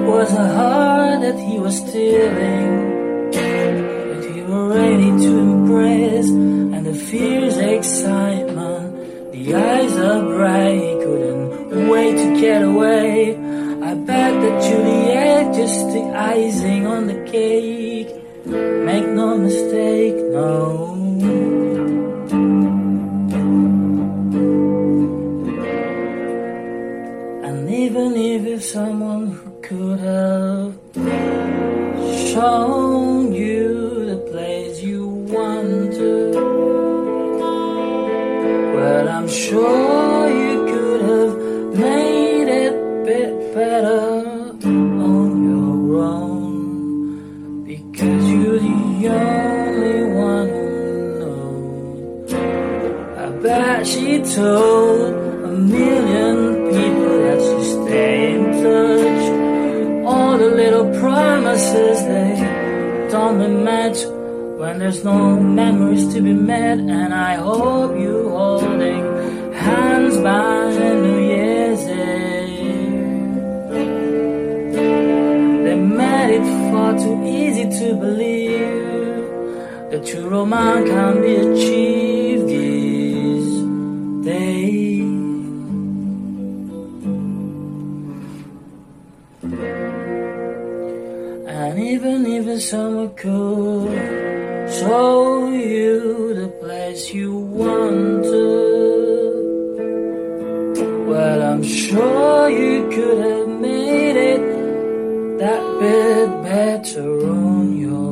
was a heart that he was stealing, that he was ready to embrace, and the fierce excitement, the eyes are bright, couldn't wait to get away. I bet that Juliet just the icing on the cake. Make no mistake, no. And even if someone could have shown you the place you wanted, well, I'm sure you could have made it a bit better on your own because you're the only one who knows. I bet she told little promises they don't match when there's no memories to be met. And I hope you holding hands by the New Year's Eve. They made it far too easy to believe that true romance can be achieved these days. And even if the summer could show you the place you wanted, well, I'm sure you could have made it that bit better on your